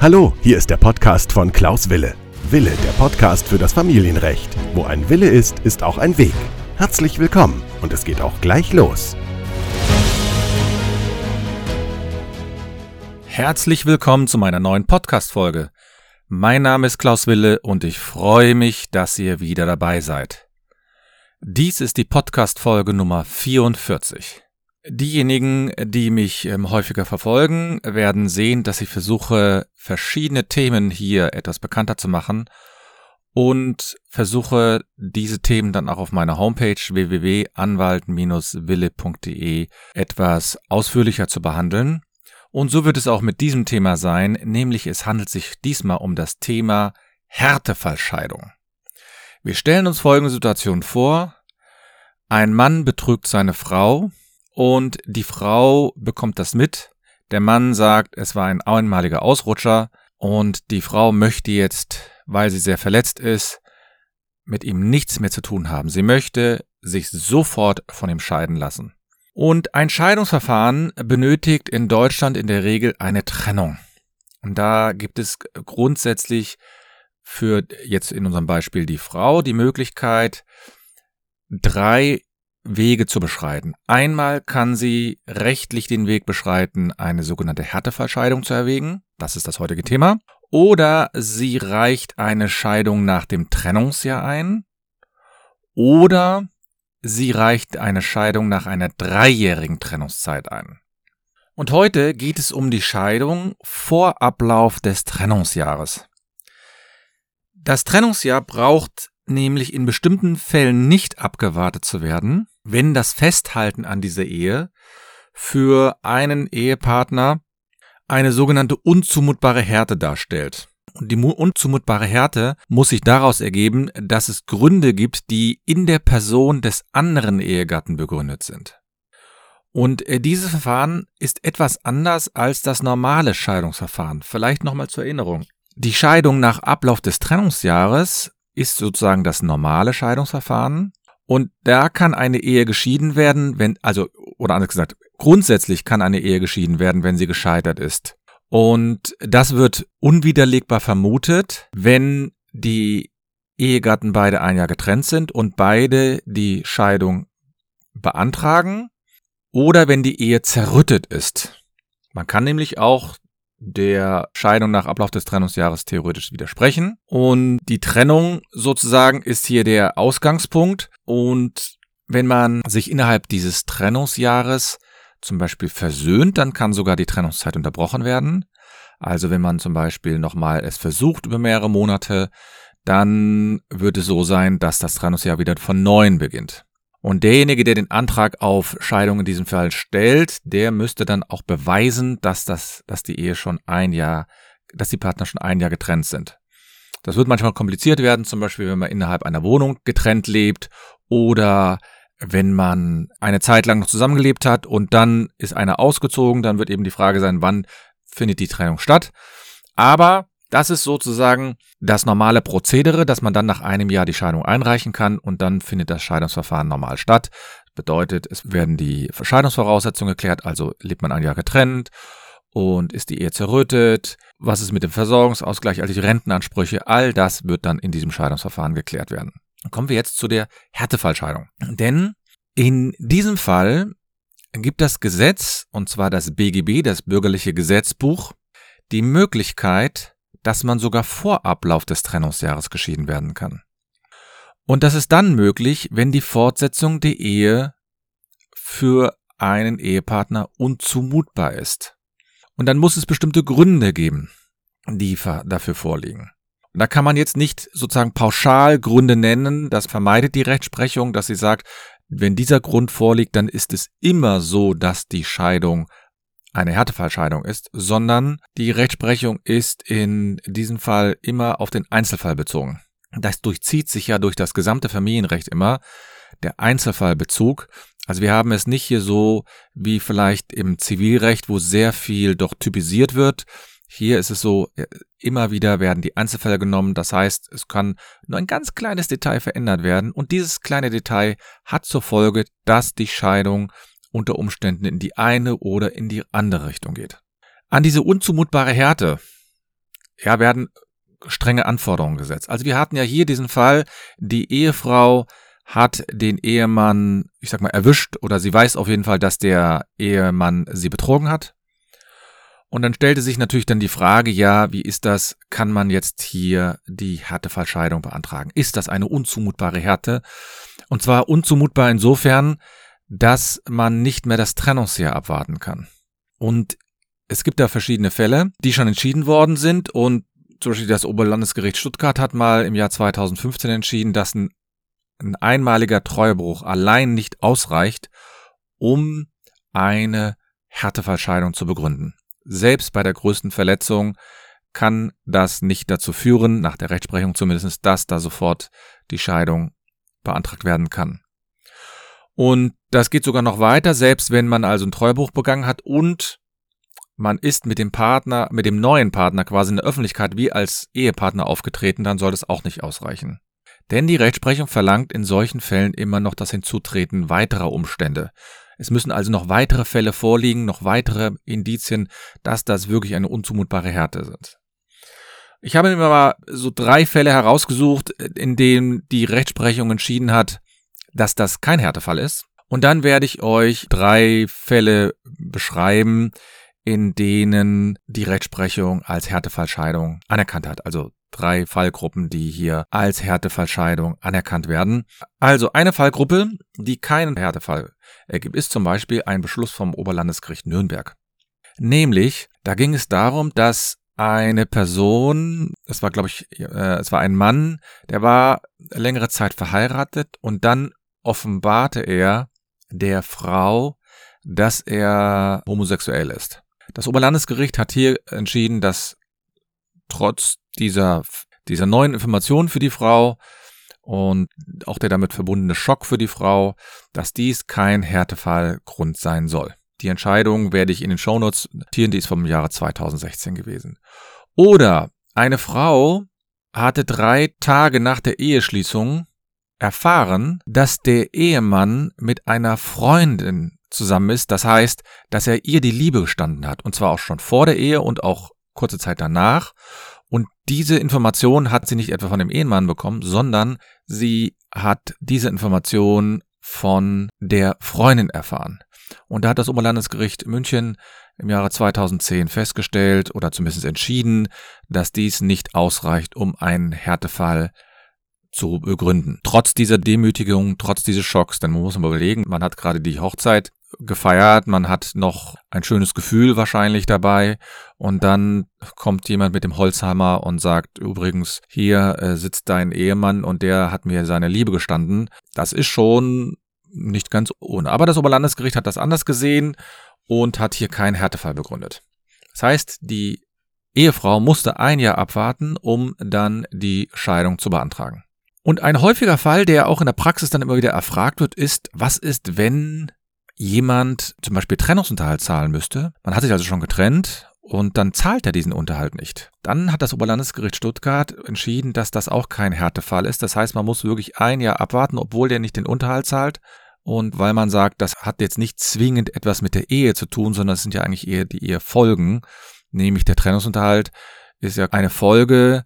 Hallo, hier ist der Podcast von Klaus Wille. Wille, der Podcast für das Familienrecht. Wo ein Wille ist, ist auch ein Weg. Herzlich willkommen und es geht auch gleich los. Herzlich willkommen zu meiner neuen Podcast-Folge. Mein Name ist Klaus Wille und ich freue mich, dass ihr wieder dabei seid. Dies ist die Podcast-Folge Nummer 44. Diejenigen, die mich ähm, häufiger verfolgen, werden sehen, dass ich versuche, verschiedene Themen hier etwas bekannter zu machen und versuche, diese Themen dann auch auf meiner Homepage www.anwalt-wille.de etwas ausführlicher zu behandeln. Und so wird es auch mit diesem Thema sein, nämlich es handelt sich diesmal um das Thema Härtefallscheidung. Wir stellen uns folgende Situation vor. Ein Mann betrügt seine Frau, und die Frau bekommt das mit. Der Mann sagt, es war ein einmaliger Ausrutscher und die Frau möchte jetzt, weil sie sehr verletzt ist, mit ihm nichts mehr zu tun haben. Sie möchte sich sofort von ihm scheiden lassen. Und ein Scheidungsverfahren benötigt in Deutschland in der Regel eine Trennung. Und da gibt es grundsätzlich für jetzt in unserem Beispiel die Frau die Möglichkeit, drei Wege zu beschreiten. Einmal kann sie rechtlich den Weg beschreiten, eine sogenannte Härtefallscheidung zu erwägen. Das ist das heutige Thema. Oder sie reicht eine Scheidung nach dem Trennungsjahr ein. Oder sie reicht eine Scheidung nach einer dreijährigen Trennungszeit ein. Und heute geht es um die Scheidung vor Ablauf des Trennungsjahres. Das Trennungsjahr braucht nämlich in bestimmten Fällen nicht abgewartet zu werden, wenn das Festhalten an dieser Ehe für einen Ehepartner eine sogenannte unzumutbare Härte darstellt. Und die unzumutbare Härte muss sich daraus ergeben, dass es Gründe gibt, die in der Person des anderen Ehegatten begründet sind. Und äh, dieses Verfahren ist etwas anders als das normale Scheidungsverfahren. Vielleicht nochmal zur Erinnerung. Die Scheidung nach Ablauf des Trennungsjahres ist sozusagen das normale Scheidungsverfahren. Und da kann eine Ehe geschieden werden, wenn, also, oder anders gesagt, grundsätzlich kann eine Ehe geschieden werden, wenn sie gescheitert ist. Und das wird unwiderlegbar vermutet, wenn die Ehegatten beide ein Jahr getrennt sind und beide die Scheidung beantragen oder wenn die Ehe zerrüttet ist. Man kann nämlich auch der Scheidung nach Ablauf des Trennungsjahres theoretisch widersprechen. Und die Trennung sozusagen ist hier der Ausgangspunkt. Und wenn man sich innerhalb dieses Trennungsjahres zum Beispiel versöhnt, dann kann sogar die Trennungszeit unterbrochen werden. Also wenn man zum Beispiel nochmal es versucht über mehrere Monate, dann wird es so sein, dass das Trennungsjahr wieder von neuem beginnt. Und derjenige, der den Antrag auf Scheidung in diesem Fall stellt, der müsste dann auch beweisen, dass das, dass die Ehe schon ein Jahr, dass die Partner schon ein Jahr getrennt sind. Das wird manchmal kompliziert werden, zum Beispiel, wenn man innerhalb einer Wohnung getrennt lebt oder wenn man eine Zeit lang noch zusammengelebt hat und dann ist einer ausgezogen, dann wird eben die Frage sein, wann findet die Trennung statt. Aber das ist sozusagen das normale Prozedere, dass man dann nach einem Jahr die Scheidung einreichen kann und dann findet das Scheidungsverfahren normal statt. Bedeutet, es werden die Scheidungsvoraussetzungen geklärt, also lebt man ein Jahr getrennt und ist die Ehe zerrüttet, was ist mit dem Versorgungsausgleich, also die Rentenansprüche, all das wird dann in diesem Scheidungsverfahren geklärt werden. kommen wir jetzt zu der Härtefallscheidung. Denn in diesem Fall gibt das Gesetz, und zwar das BGB, das bürgerliche Gesetzbuch, die Möglichkeit, dass man sogar vor Ablauf des Trennungsjahres geschieden werden kann. Und das ist dann möglich, wenn die Fortsetzung der Ehe für einen Ehepartner unzumutbar ist. Und dann muss es bestimmte Gründe geben, die dafür vorliegen. Und da kann man jetzt nicht sozusagen pauschal Gründe nennen, das vermeidet die Rechtsprechung, dass sie sagt, wenn dieser Grund vorliegt, dann ist es immer so, dass die Scheidung eine Härtefallscheidung ist, sondern die Rechtsprechung ist in diesem Fall immer auf den Einzelfall bezogen. Das durchzieht sich ja durch das gesamte Familienrecht immer, der Einzelfallbezug. Also wir haben es nicht hier so wie vielleicht im Zivilrecht, wo sehr viel doch typisiert wird. Hier ist es so, immer wieder werden die Einzelfälle genommen. Das heißt, es kann nur ein ganz kleines Detail verändert werden. Und dieses kleine Detail hat zur Folge, dass die Scheidung unter Umständen in die eine oder in die andere Richtung geht. An diese unzumutbare Härte ja, werden strenge Anforderungen gesetzt. Also wir hatten ja hier diesen Fall, die Ehefrau hat den Ehemann, ich sag mal, erwischt oder sie weiß auf jeden Fall, dass der Ehemann sie betrogen hat. Und dann stellte sich natürlich dann die Frage, ja, wie ist das? Kann man jetzt hier die Härtefallscheidung beantragen? Ist das eine unzumutbare Härte? Und zwar unzumutbar insofern, dass man nicht mehr das Trennungsjahr abwarten kann. Und es gibt da verschiedene Fälle, die schon entschieden worden sind und zum Beispiel das Oberlandesgericht Stuttgart hat mal im Jahr 2015 entschieden, dass ein, ein einmaliger Treuebruch allein nicht ausreicht, um eine Härtefallscheidung zu begründen. Selbst bei der größten Verletzung kann das nicht dazu führen, nach der Rechtsprechung zumindest, dass da sofort die Scheidung beantragt werden kann. Und das geht sogar noch weiter, selbst wenn man also einen Treuebruch begangen hat und man ist mit dem Partner, mit dem neuen Partner quasi in der Öffentlichkeit wie als Ehepartner aufgetreten, dann soll das auch nicht ausreichen. Denn die Rechtsprechung verlangt in solchen Fällen immer noch das Hinzutreten weiterer Umstände. Es müssen also noch weitere Fälle vorliegen, noch weitere Indizien, dass das wirklich eine unzumutbare Härte sind. Ich habe mir mal so drei Fälle herausgesucht, in denen die Rechtsprechung entschieden hat, dass das kein Härtefall ist. Und dann werde ich euch drei Fälle beschreiben, in denen die Rechtsprechung als Härtefallscheidung anerkannt hat. Also drei Fallgruppen, die hier als Härtefallscheidung anerkannt werden. Also eine Fallgruppe, die keinen Härtefall ergibt, ist zum Beispiel ein Beschluss vom Oberlandesgericht Nürnberg. Nämlich, da ging es darum, dass eine Person, es war glaube ich, äh, es war ein Mann, der war längere Zeit verheiratet und dann offenbarte er der Frau, dass er homosexuell ist. Das Oberlandesgericht hat hier entschieden, dass trotz dieser, dieser neuen Informationen für die Frau und auch der damit verbundene Schock für die Frau, dass dies kein Härtefallgrund sein soll. Die Entscheidung werde ich in den Shownotes notieren, die ist vom Jahre 2016 gewesen. Oder eine Frau hatte drei Tage nach der Eheschließung erfahren, dass der Ehemann mit einer Freundin zusammen ist. Das heißt, dass er ihr die Liebe gestanden hat. Und zwar auch schon vor der Ehe und auch kurze Zeit danach. Und diese Information hat sie nicht etwa von dem Ehemann bekommen, sondern sie hat diese Information von der Freundin erfahren. Und da hat das Oberlandesgericht München im Jahre 2010 festgestellt oder zumindest entschieden, dass dies nicht ausreicht, um einen Härtefall zu begründen. Trotz dieser Demütigung, trotz dieses Schocks, denn man muss mal überlegen, man hat gerade die Hochzeit gefeiert, man hat noch ein schönes Gefühl wahrscheinlich dabei und dann kommt jemand mit dem Holzhammer und sagt übrigens, hier äh, sitzt dein Ehemann und der hat mir seine Liebe gestanden. Das ist schon nicht ganz ohne. Aber das Oberlandesgericht hat das anders gesehen und hat hier keinen Härtefall begründet. Das heißt, die Ehefrau musste ein Jahr abwarten, um dann die Scheidung zu beantragen. Und ein häufiger Fall, der auch in der Praxis dann immer wieder erfragt wird, ist, was ist, wenn jemand zum Beispiel Trennungsunterhalt zahlen müsste? Man hat sich also schon getrennt und dann zahlt er diesen Unterhalt nicht. Dann hat das Oberlandesgericht Stuttgart entschieden, dass das auch kein Härtefall ist. Das heißt, man muss wirklich ein Jahr abwarten, obwohl der nicht den Unterhalt zahlt. Und weil man sagt, das hat jetzt nicht zwingend etwas mit der Ehe zu tun, sondern es sind ja eigentlich eher die Ehefolgen, nämlich der Trennungsunterhalt ist ja eine Folge,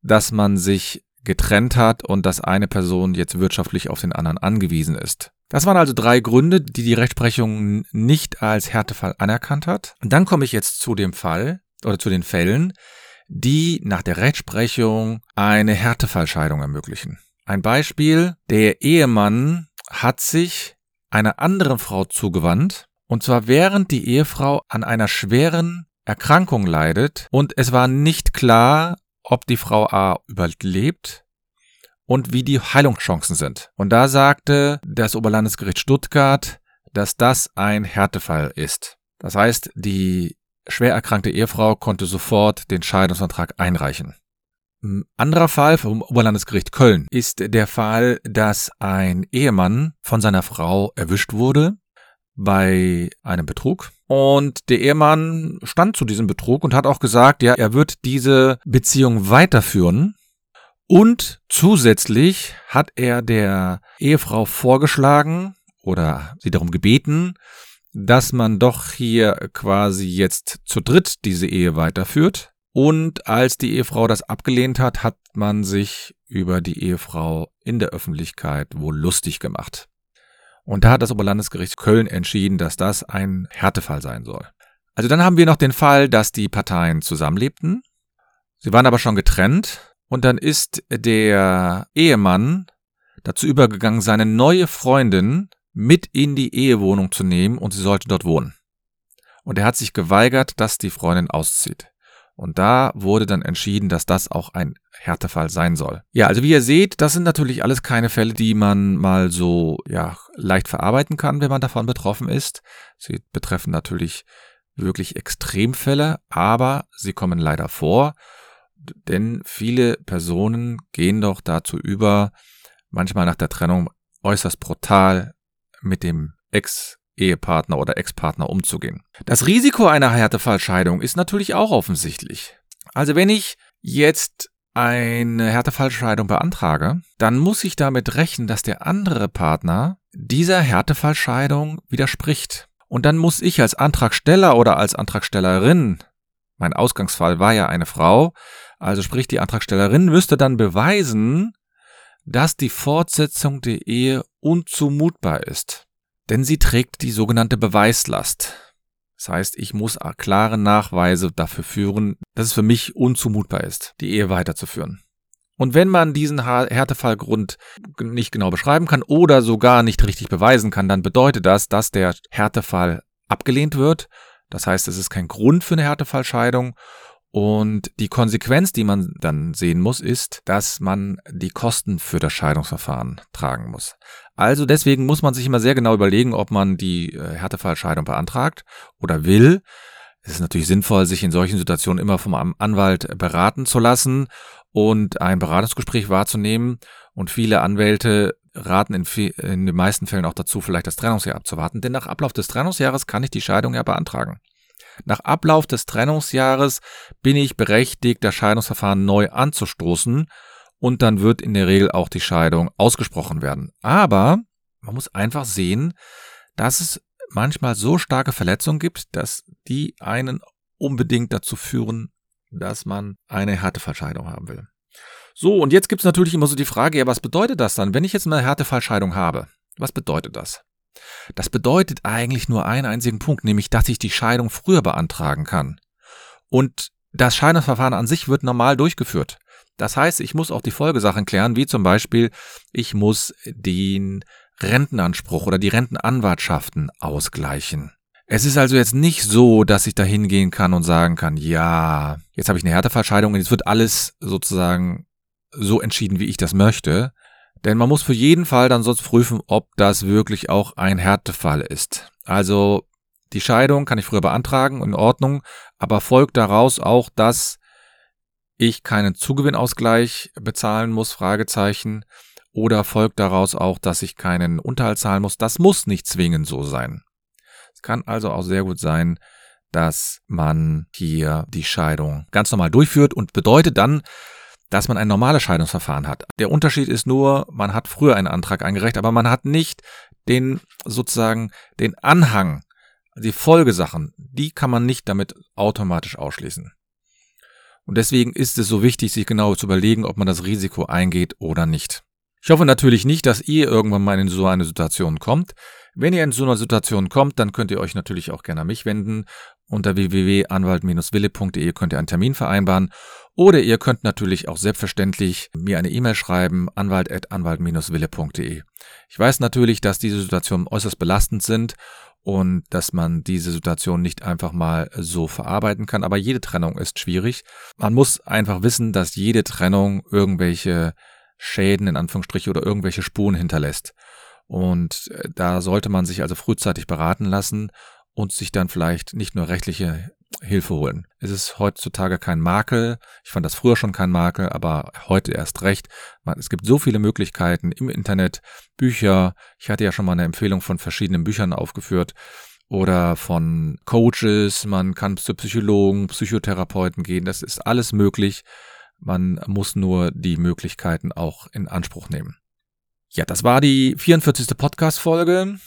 dass man sich getrennt hat und dass eine Person jetzt wirtschaftlich auf den anderen angewiesen ist. Das waren also drei Gründe, die die Rechtsprechung nicht als Härtefall anerkannt hat. Und dann komme ich jetzt zu dem Fall oder zu den Fällen, die nach der Rechtsprechung eine Härtefallscheidung ermöglichen. Ein Beispiel, der Ehemann hat sich einer anderen Frau zugewandt, und zwar während die Ehefrau an einer schweren Erkrankung leidet und es war nicht klar, ob die Frau A überlebt und wie die Heilungschancen sind. Und da sagte das Oberlandesgericht Stuttgart, dass das ein Härtefall ist. Das heißt, die schwer erkrankte Ehefrau konnte sofort den Scheidungsantrag einreichen. Ein anderer Fall vom Oberlandesgericht Köln ist der Fall, dass ein Ehemann von seiner Frau erwischt wurde bei einem Betrug. Und der Ehemann stand zu diesem Betrug und hat auch gesagt, ja, er wird diese Beziehung weiterführen. Und zusätzlich hat er der Ehefrau vorgeschlagen oder sie darum gebeten, dass man doch hier quasi jetzt zu dritt diese Ehe weiterführt Und als die Ehefrau das abgelehnt hat, hat man sich über die Ehefrau in der Öffentlichkeit wohl lustig gemacht. Und da hat das Oberlandesgericht Köln entschieden, dass das ein Härtefall sein soll. Also dann haben wir noch den Fall, dass die Parteien zusammenlebten. Sie waren aber schon getrennt und dann ist der Ehemann dazu übergegangen, seine neue Freundin mit in die Ehewohnung zu nehmen und sie sollte dort wohnen. Und er hat sich geweigert, dass die Freundin auszieht. Und da wurde dann entschieden, dass das auch ein Härtefall sein soll. Ja, also wie ihr seht, das sind natürlich alles keine Fälle, die man mal so ja leicht verarbeiten kann, wenn man davon betroffen ist. Sie betreffen natürlich wirklich Extremfälle, aber sie kommen leider vor, denn viele Personen gehen doch dazu über, manchmal nach der Trennung äußerst brutal mit dem Ex Ehepartner oder Ex-Partner umzugehen. Das Risiko einer Härtefallscheidung ist natürlich auch offensichtlich. Also wenn ich jetzt eine Härtefallscheidung beantrage, dann muss ich damit rechnen, dass der andere Partner dieser Härtefallscheidung widerspricht. Und dann muss ich als Antragsteller oder als Antragstellerin, mein Ausgangsfall war ja eine Frau, also sprich die Antragstellerin müsste dann beweisen, dass die Fortsetzung der Ehe unzumutbar ist. Denn sie trägt die sogenannte Beweislast. Das heißt, ich muss klare Nachweise dafür führen, dass es für mich unzumutbar ist, die Ehe weiterzuführen. Und wenn man diesen Härtefallgrund nicht genau beschreiben kann oder sogar nicht richtig beweisen kann, dann bedeutet das, dass der Härtefall abgelehnt wird. Das heißt, es ist kein Grund für eine Härtefallscheidung und die Konsequenz, die man dann sehen muss, ist, dass man die Kosten für das Scheidungsverfahren tragen muss. Also deswegen muss man sich immer sehr genau überlegen, ob man die äh, Härtefallscheidung beantragt oder will. Es ist natürlich sinnvoll, sich in solchen Situationen immer vom Anwalt beraten zu lassen und ein Beratungsgespräch wahrzunehmen. Und viele Anwälte raten in, in den meisten Fällen auch dazu, vielleicht das Trennungsjahr abzuwarten. Denn nach Ablauf des Trennungsjahres kann ich die Scheidung ja beantragen. Nach Ablauf des Trennungsjahres bin ich berechtigt, das Scheidungsverfahren neu anzustoßen und dann wird in der Regel auch die Scheidung ausgesprochen werden. Aber man muss einfach sehen, dass es manchmal so starke Verletzungen gibt, dass die einen unbedingt dazu führen, dass man eine Härtefallscheidung haben will. So, und jetzt gibt es natürlich immer so die Frage, ja, was bedeutet das dann, wenn ich jetzt eine Härtefallscheidung habe? Was bedeutet das? Das bedeutet eigentlich nur einen einzigen Punkt, nämlich dass ich die Scheidung früher beantragen kann. Und das Scheidungsverfahren an sich wird normal durchgeführt. Das heißt, ich muss auch die Folgesachen klären, wie zum Beispiel, ich muss den Rentenanspruch oder die Rentenanwartschaften ausgleichen. Es ist also jetzt nicht so, dass ich da hingehen kann und sagen kann, ja, jetzt habe ich eine Härtefallscheidung und jetzt wird alles sozusagen so entschieden, wie ich das möchte, denn man muss für jeden Fall dann sonst prüfen, ob das wirklich auch ein Härtefall ist. Also die Scheidung kann ich früher beantragen, in Ordnung, aber folgt daraus auch, dass ich keinen Zugewinnausgleich bezahlen muss, Fragezeichen, oder folgt daraus auch, dass ich keinen Unterhalt zahlen muss. Das muss nicht zwingend so sein. Es kann also auch sehr gut sein, dass man hier die Scheidung ganz normal durchführt und bedeutet dann, dass man ein normales Scheidungsverfahren hat. Der Unterschied ist nur, man hat früher einen Antrag eingereicht, aber man hat nicht den sozusagen den Anhang, die Folgesachen, die kann man nicht damit automatisch ausschließen. Und deswegen ist es so wichtig, sich genau zu überlegen, ob man das Risiko eingeht oder nicht. Ich hoffe natürlich nicht, dass ihr irgendwann mal in so eine Situation kommt. Wenn ihr in so einer Situation kommt, dann könnt ihr euch natürlich auch gerne an mich wenden. Unter www.anwalt-wille.de könnt ihr einen Termin vereinbaren. Oder ihr könnt natürlich auch selbstverständlich mir eine E-Mail schreiben, anwalt-wille.de. Ich weiß natürlich, dass diese Situationen äußerst belastend sind und dass man diese Situation nicht einfach mal so verarbeiten kann. Aber jede Trennung ist schwierig. Man muss einfach wissen, dass jede Trennung irgendwelche Schäden in Anführungsstriche oder irgendwelche Spuren hinterlässt. Und äh, da sollte man sich also frühzeitig beraten lassen und sich dann vielleicht nicht nur rechtliche Hilfe holen. Es ist heutzutage kein Makel. Ich fand das früher schon kein Makel, aber heute erst recht. Es gibt so viele Möglichkeiten im Internet, Bücher. Ich hatte ja schon mal eine Empfehlung von verschiedenen Büchern aufgeführt oder von Coaches. Man kann zu Psychologen, Psychotherapeuten gehen. Das ist alles möglich. Man muss nur die Möglichkeiten auch in Anspruch nehmen. Ja, das war die 44. Podcast-Folge.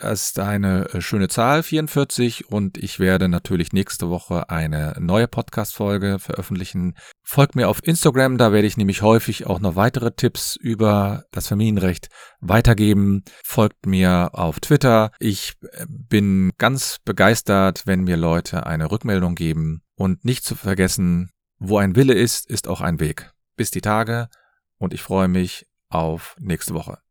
Das ist eine äh, schöne Zahl, 44, und ich werde natürlich nächste Woche eine neue Podcast-Folge veröffentlichen. Folgt mir auf Instagram, da werde ich nämlich häufig auch noch weitere Tipps über das Familienrecht weitergeben. Folgt mir auf Twitter. Ich äh, bin ganz begeistert, wenn mir Leute eine Rückmeldung geben. Und nicht zu vergessen, wo ein Wille ist, ist auch ein Weg. Bis die Tage und ich freue mich auf nächste Woche.